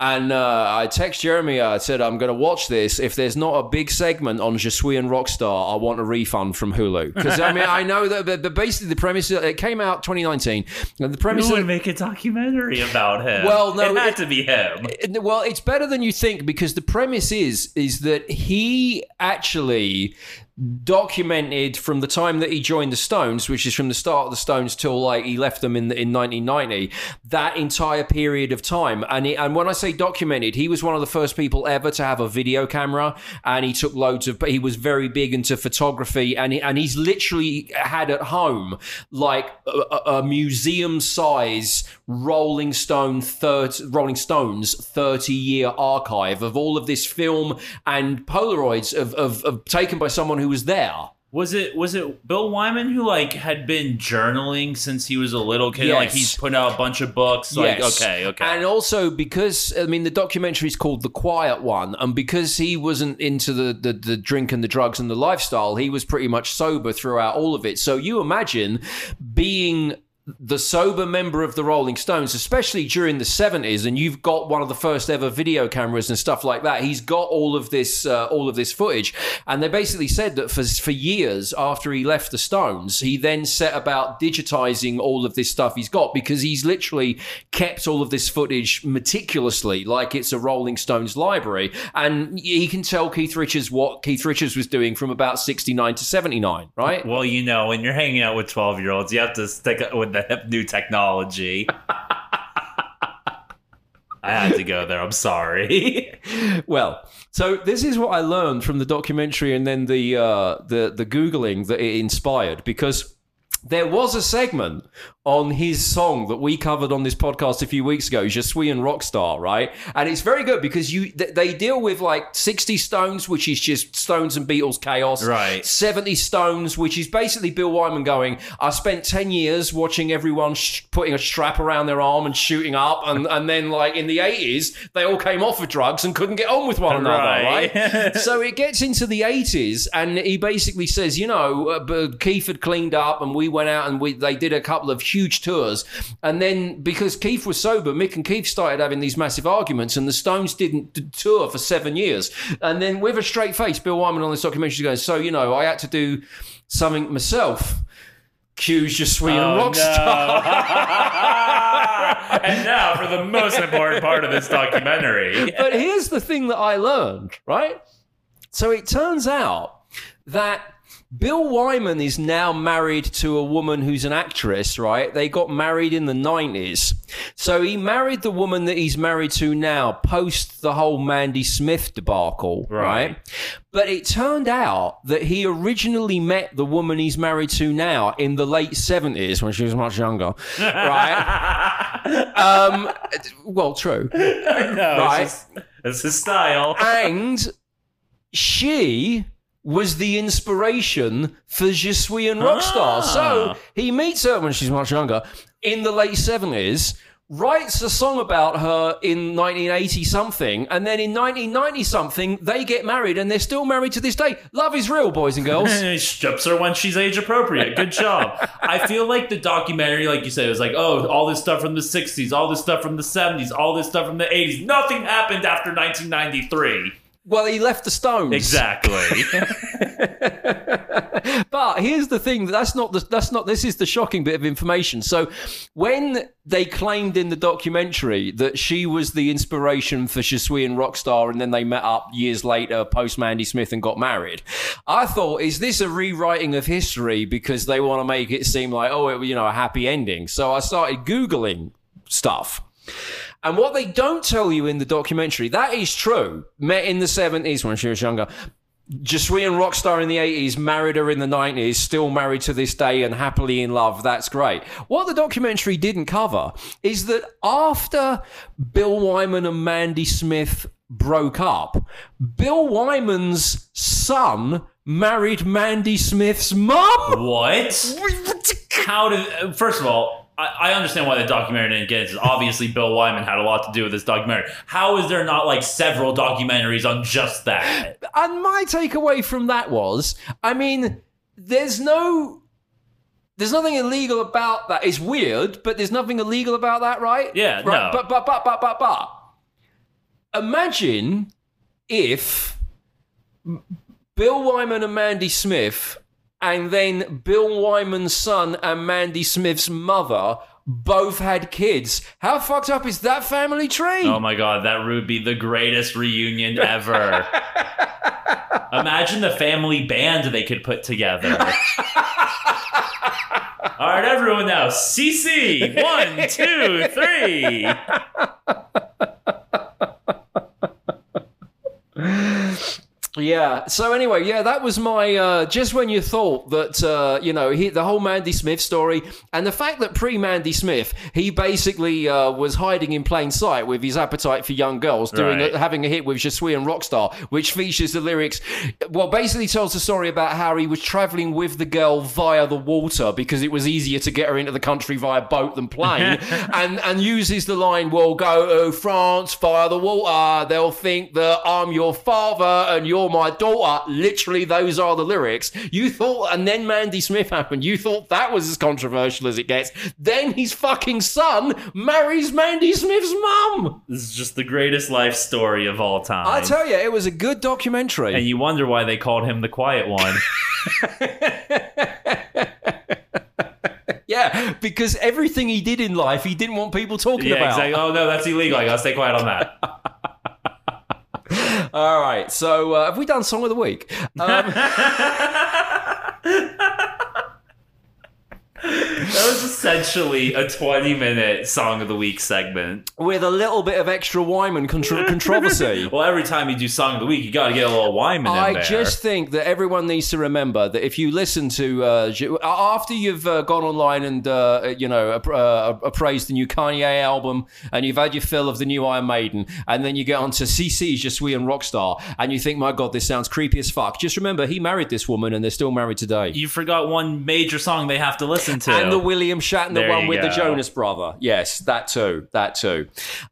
And uh, I text Jeremy. I said, I'm going to watch this. If there's not a big segment on Je suis un Rockstar, I want a refund from Hulu. Because I mean, I know that, but, but basically the premise it came out 2019, and the premise. Would make a documentary about him? Well, no, it had it- to be him. it- well, it's better than you think because the premise is is that he actually documented from the time that he joined the Stones, which is from the start of the Stones till like he left them in in 1990, that entire period of time. And he, and when I say documented, he was one of the first people ever to have a video camera, and he took loads of. He was very big into photography, and he, and he's literally had at home like a, a- a museum size Rolling Stone 30, Rolling Stones 30 year archive of all of this film and Polaroids of, of, of taken by someone who was there. Was it was it Bill Wyman who like had been journaling since he was a little kid? Like he's put out a bunch of books. Like Yes. okay, okay. And also because I mean the documentary is called The Quiet One, and because he wasn't into the, the the drink and the drugs and the lifestyle, he was pretty much sober throughout all of it. So you imagine being the sober member of the Rolling Stones, especially during the 70s, and you've got one of the first ever video cameras and stuff like that. He's got all of this, uh, all of this footage, and they basically said that for for years after he left the Stones, he then set about digitizing all of this stuff he's got because he's literally kept all of this footage meticulously, like it's a Rolling Stones library, and he can tell Keith Richards what Keith Richards was doing from about 69 to 79, right? well, you know, when you're hanging out with twelve year olds, you have to stick with the new technology. I had to go there. I'm sorry. Well, so this is what I learned from the documentary and then the uh, the the googling that it inspired because there was a segment on his song that we covered on this podcast a few weeks ago, Je suis un rockstar, right? And it's very good because you th- they deal with like 60 Stones, which is just Stones and Beatles chaos. Right. 70 Stones, which is basically Bill Wyman going, I spent 10 years watching everyone sh- putting a strap around their arm and shooting up. And, and then, like, in the 80s, they all came off of drugs and couldn't get on with one another, Right. so it gets into the 80s, and he basically says, you know, uh, had cleaned up, and we went out and we they did a couple of huge tours. And then, because Keith was sober, Mick and Keith started having these massive arguments, and the Stones didn't tour for seven years. And then, with a straight face, Bill Wyman on this documentary goes, So, you know, I had to do something myself. Cue Je suis un Oh, rockstar. no. and now for the most important part of this documentary. but here's the thing that I learned, right? So it turns out that Bill Wyman is now married to a woman who's an actress, right? They got married in the 90s. So he married the woman that he's married to now post the whole Mandy Smith debacle, right? Right. But it turned out that he originally met the woman he's married to now in the late 70s when she was much younger, right? um, well, true. no, Right. it's, just, it's his style. and she was the inspiration for Je suis un rockstar. Ah. So he meets her when she's much younger in the late 70s, writes a song about her in 1980 something, and then in 1990 something, they get married and they're still married to this day. Love is real, boys and girls. He strips her when she's age appropriate. Good job. I feel like the documentary, like you said, was like, oh, all this stuff from the 60s, all this stuff from the 70s, all this stuff from the 80s. Nothing happened after 1993. Well, he left the Stones. Exactly. But here's the thing: that's not the, that's not. This is the shocking bit of information. So, when they claimed in the documentary that she was the inspiration for Je suis un Rockstar, and then they met up years later, post Mandy Smith, and got married, I thought, is this a rewriting of history because they want to make it seem like, oh, it, you know, a happy ending? So I started googling stuff. And what they don't tell you in the documentary, that is true. Met in the 70s when she was younger. Je suis un Rockstar in the 80s, married her in the 90s, still married to this day and happily in love. That's great. What the documentary didn't cover is that after Bill Wyman and Mandy Smith broke up, Bill Wyman's son married Mandy Smith's mum. what? How did. First of all, I, I understand why the documentary didn't get this. Obviously, Bill Wyman had a lot to do with this documentary. How is there not like several documentaries on just that? And my takeaway from that was, I mean, there's no. There's nothing illegal about that. It's weird, but there's nothing illegal about that, right? Yeah, right? no. But but but but but but imagine if Bill Wyman and Mandy Smith, and then Bill Wyman's son and Mandy Smith's mother both had kids. How fucked up is that family tree? Oh my god, that would be the greatest reunion ever. Imagine the family band they could put together. All right, everyone now. CC. One, two, three. Yeah. So anyway, yeah, that was my uh, just when you thought that uh, you know he, the whole Mandy Smith story and the fact that pre Mandy Smith he basically uh, was hiding in plain sight with his appetite for young girls, doing Right. a, having a hit with Je suis un Rockstar, which features the lyrics. Well, basically tells the story about how he was traveling with the girl via the water because it was easier to get her into the country via boat than plane, and and uses the line, "We'll go to France via the water. They'll think that I'm your father and you're my daughter." Literally, those are the lyrics. You thought, and then Mandy Smith happened. You thought that was as controversial as it gets. Then his fucking son marries Mandy Smith's mum. This is just the greatest life story of all time. I tell you, it was a good documentary. and you wonder why they called him the quiet one. yeah, because everything he did in life, he didn't want people talking yeah, about. exactly. Oh no, that's illegal. I gotta stay quiet on that. All right, so uh, have we done song of the week? Um, That was essentially a 20 minute song of the week segment. with a little bit of extra Wyman contro- controversy. Well, every time you do song of the week, you gotta get a little Wyman in I just think that everyone needs to remember that if you listen to uh, after you've uh, gone online and uh, you know uh, appraised the new Kanye album and you've had your fill of the new Iron Maiden and then you get onto CC's Just We and Rockstar and you think my god this sounds creepy as fuck. Just remember he married this woman and they're still married today. you forgot one major song they have to listen And the William Shatner There one with the. Jonas brother. Yes, that too. That too.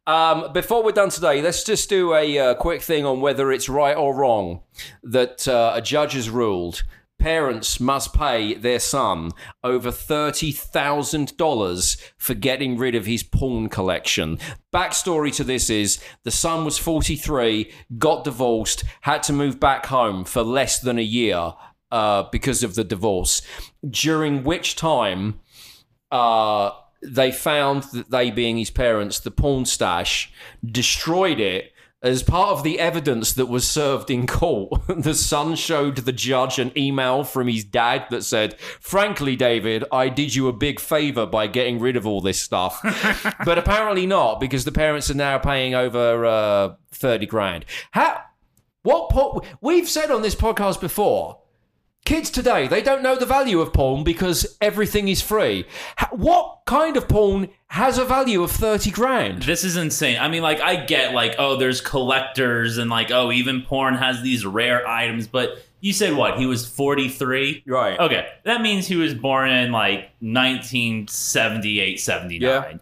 Um, before we're done today, let's just do a uh, quick thing on whether it's right or wrong that uh, a judge has ruled parents must pay their son over $30,000 for getting rid of his porn collection. Backstory to this is the son was 43, got divorced, had to move back home for less than a year uh, because of the divorce, during which time uh, they found that they, being his parents, the porn stash, destroyed it. As part of the evidence that was served in court, the son showed the judge an email from his dad that said, Frankly, David, I did you a big favor by getting rid of all this stuff. but apparently not, because the parents are now paying over uh, 30 grand. How, what po- we've said on this podcast before Kids today, they don't know the value of porn because everything is free. What kind of porn has a value of 30 grand? This is insane. I mean, like, I get, like, oh, there's collectors and, like, oh, even porn has these rare items, but you said what? He was 43? Right. Okay. That means he was born in, like, 1978, 79.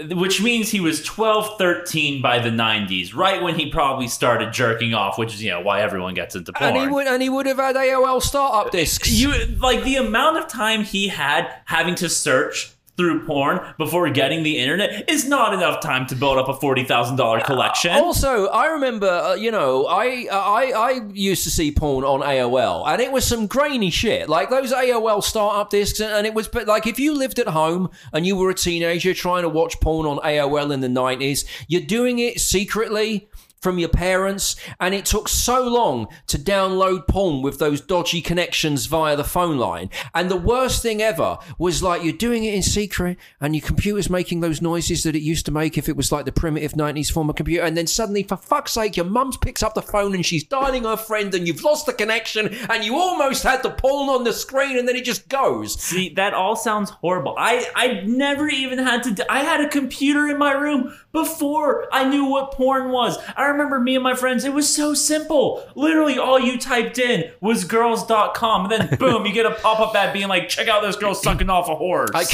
Which means he was 12, 13 by the 90s, right when he probably started jerking off, which is, you know, why everyone gets into porn. And he would and he would have had AOL startup discs. you like the amount of time he had having to search through porn before getting the internet is not enough time to build up a forty thousand dollar collection. Also, I remember, uh, you know, I, I I used to see porn on AOL, and it was some grainy shit, like those AOL startup discs, and it was, but like if you lived at home and you were a teenager trying to watch porn on AOL in the nineties, you're doing it secretly. From your parents, and it took so long to download porn with those dodgy connections via the phone line. And the worst thing ever was like you're doing it in secret, and your computer's making those noises that it used to make if it was like the primitive 90s form of computer. And then suddenly, for fuck's sake, your mum picks up the phone and she's dialing her friend, and you've lost the connection, and you almost had the porn on the screen, and then it just goes. See, that all sounds horrible. I I never even had to. I had a computer in my room before I knew what porn was. I remember me and my friends. It was so simple. Literally, all you typed in was girls.com, and then boom, you get a pop up ad being like, "Check out this girl sucking off a horse." I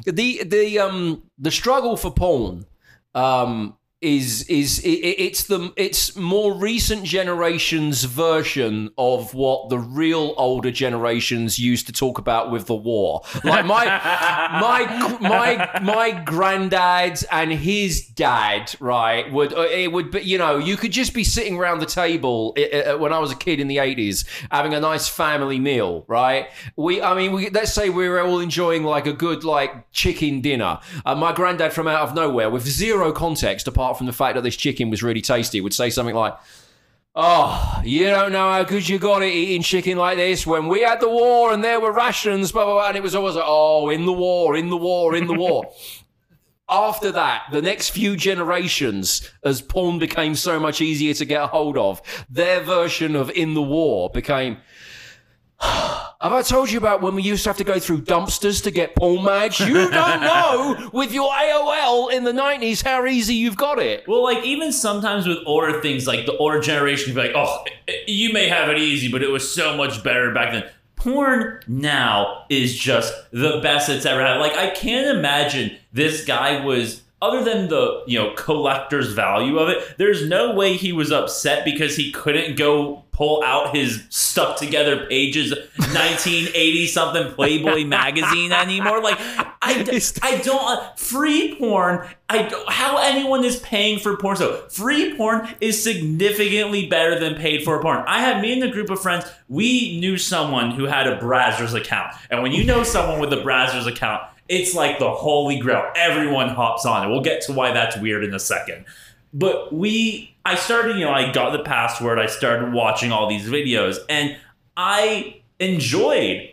the the um the struggle for porn um is is it, it's the it's more recent generations version of what the real older generations used to talk about with the war. Like my my my my granddad and his dad right would uh, it would be you know you could just be sitting around the table uh, when I was a kid in the 80s having a nice family meal right? We I mean we, let's say we were all enjoying like a good like chicken dinner. Uh, my granddad from out of nowhere with zero context apart from the fact that this chicken was really tasty would say something like Oh, you don't know how good you got it eating chicken like this. When we had the war and there were rations, blah, blah, blah, and it was always like, oh, in the war, in the war, in the war. after that, the next few generations, as porn became so much easier to get a hold of, their version of In the War became. Have I told you about when we used to have to go through dumpsters to get porn mags? You don't know with your AOL in the 90s how easy you've got it. Well, like even sometimes with older things, like the older generation be like, "Oh, you may have it easy, but it was so much better back then." Porn now is just the best it's ever had. Like I can't imagine this guy was other than the you know collector's value of it. There's no way he was upset because he couldn't go pull out his stuck together pages 1980 something Playboy magazine anymore. Like I, I don't uh, free porn. I don't, how anyone is paying for porn. So free porn is significantly better than paid for porn. I had me and a group of friends. We knew someone who had a Brazzers account, and when you know someone with a Brazzers account. It's like the holy grail. Everyone hops on it. We'll get to why that's weird in a second but we i started you know i got the password i started watching all these videos and i enjoyed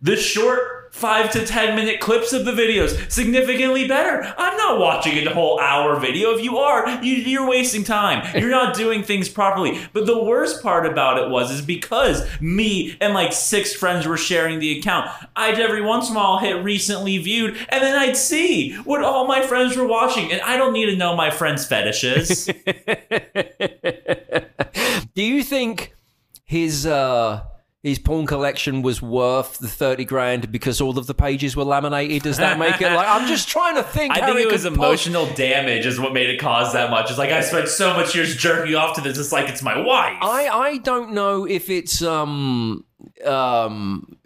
the short five to ten minute clips of the videos. Significantly better. I'm not watching a whole hour video. If you are you, you're wasting time. You're not doing things properly. But the worst part about it was is because me and like six friends were sharing the account i'd every once in a while hit recently viewed and then i'd see what all my friends were watching. And i don't need to know my friends fetishes. Do you think his uh his porn collection was worth the 30 grand because all of the pages were laminated? Does that make it like I'm just trying to think I think it was could emotional damage is what made it cause that much. It's like I spent so much years jerking off to this. It's like it's my wife. I I don't know if it's um um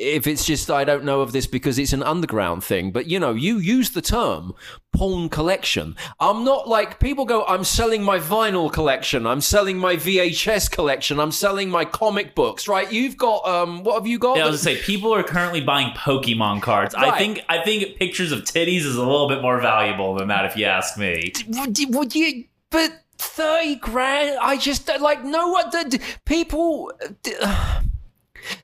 if it's just I don't know of this because it's an underground thing but you know you use the term porn collection. I'm not like people go I'm selling my vinyl collection. I'm selling my VHS collection. I'm selling my comic books right? You've got um what have you got? Yeah, I was gonna say people are currently buying Pokemon cards. I think I think pictures of titties is a little bit more valuable than that, if you ask me. would you, would you but 30 grand i just like know what the people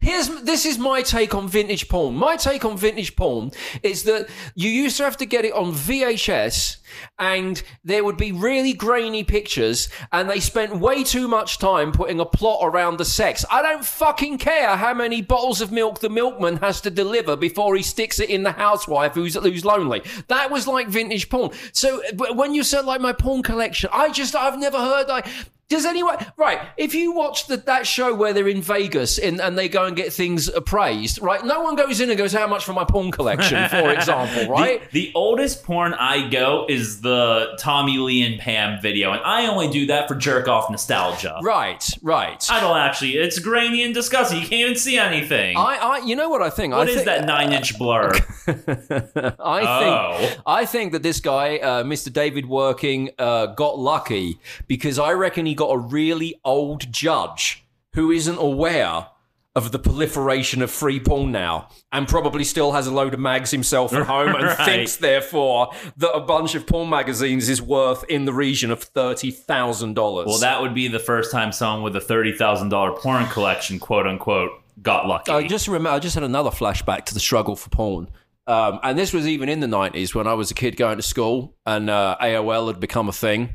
Here's this is my take on vintage porn. My take on vintage porn is that you used to have to get it on VHS and there would be really grainy pictures and they spent way too much time putting a plot around the sex. I don't fucking care how many bottles of milk the milkman has to deliver before he sticks it in the housewife who's who's lonely. That was like vintage porn. So when you said like my porn collection, I just I've never heard like does anyone right? If you watch the, that show where they're in Vegas and, and they go and get things appraised, right? No one goes in and goes, "How much for my porn collection?" For example, right? The, the oldest porn I go is the Tommy Lee and Pam video, and I only do that for jerk off nostalgia. right, right. I don't actually. It's grainy and disgusting. You can't even see anything. I, I, you know what I think? what I is think, that nine inch blur? I Oh. think I think that this guy, uh, Mr. David Werking, uh, got lucky because I reckon he got a really old judge who isn't aware of the proliferation of free porn now, and probably still has a load of mags himself at home, and Right. thinks therefore that a bunch of porn magazines is worth in the region of thirty thousand dollars. well, that would be the first time someone with a thirty thousand dollar porn collection, quote unquote, got lucky. I just remember. I just had another flashback to the struggle for porn, um, and this was even in the nineties when I was a kid going to school, and uh, AOL had become a thing.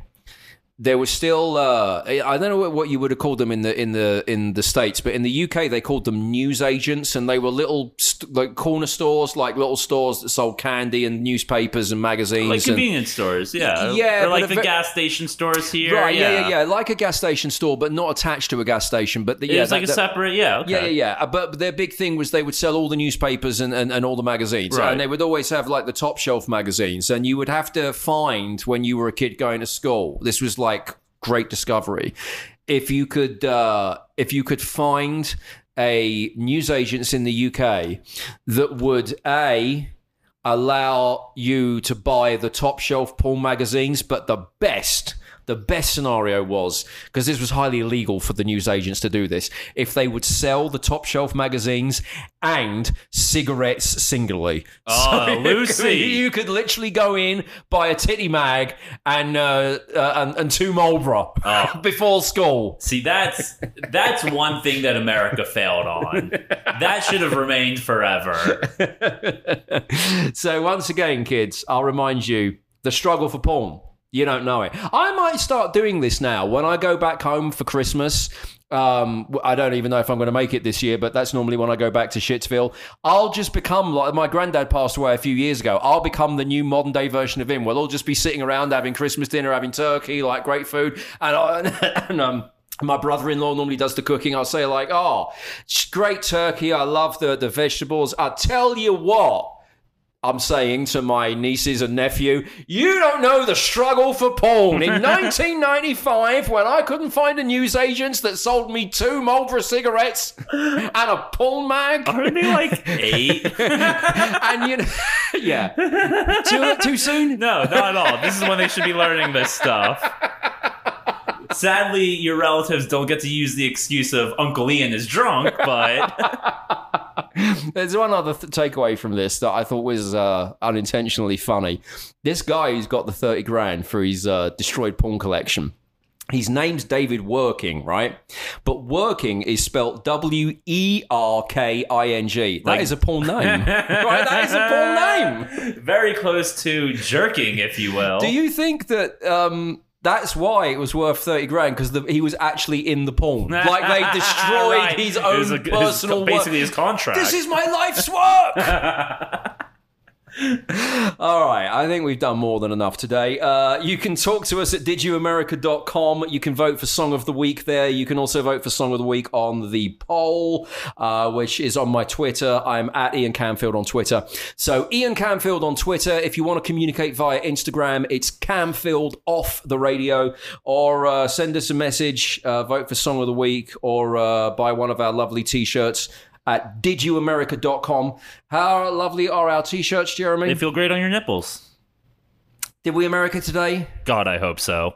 There was still uh, I don't know what- you would have called them in the in the in the states, but in the UK they called them news agents, and they were little st- like corner stores, like little stores that sold candy and newspapers and magazines. like and- convenience stores, yeah, Yeah, or like the ve- gas station stores here, Right, yeah. yeah, yeah, yeah, like a gas station store, but not attached to a gas station. But the, It yeah, was like that- a that- separate, yeah, okay. Yeah, yeah, yeah. But their big thing was they would sell all the newspapers and, and, and all the magazines. Right. And they would always have like the top shelf magazines. And you would have to find when you were a kid going to school. This was like great discovery. If you could uh, if you could find a newsagents in the UK that would A allow you to buy the top shelf porn magazines, but the best the best scenario was because this was highly illegal for the newsagents to do this. If they would sell the top shelf magazines and cigarettes singly, Oh, you Lucy. you could literally go in buy a titty mag and uh, uh, and, and two Marlboro Oh. before school. See, that's that's one thing that America failed on. That should have remained forever. so once again, kids, I'll remind you the struggle for porn. You don't know it. I might start doing this now when I go back home for Christmas. Um, I don't even know if I'm going to make it this year, but that's normally when I go back to Shitsville. I'll just become like my granddad passed away a few years ago. I'll become the new modern day version of him. We'll all just be sitting around having Christmas dinner, having turkey, like great food, and, I- and um, my brother-in-law normally does the cooking. I'll say like, "Oh, great turkey. I love the the vegetables." I tell you what. I'm saying to my nieces and nephew, you don't know the struggle for porn. In 1995, when I couldn't find a newsagent that sold me two Marlboro cigarettes and a porn mag, they like eight? and you know, yeah, too, too soon. No, not at all. This is when they should be learning this stuff. Sadly, your relatives don't get to use the excuse of Uncle Ian is drunk, but There's one other th- takeaway from this that I thought was uh, unintentionally funny. This guy who's got the 30 grand for his uh, destroyed porn collection. His name's David Werking, right? But Werking is spelt W E R K I N G. That is a porn name. right? That is a porn name. very close to jerking, if you will. Do you think that um, that's why it was worth 30 grand? Because he was actually in the porn. Like they destroyed Right. his own a- personal work. basically his contract. This is my life's work. All right, I think we've done more than enough today. Uh, you can talk to us at didyouamerica.com. You can vote for Song of the Week there. You can also vote for Song of the Week on the poll, uh, which is on my Twitter. I'm at Ian Camfield on Twitter. So, Ian Camfield on Twitter. If you want to communicate via Instagram, it's Camfield off the radio, or uh, send us a message, uh, vote for Song of the Week, or uh, buy one of our lovely t shirts at didyouamerica.com. How lovely are our t-shirts, Jeremy? They feel great on your nipples. Did we America today? God, I hope so.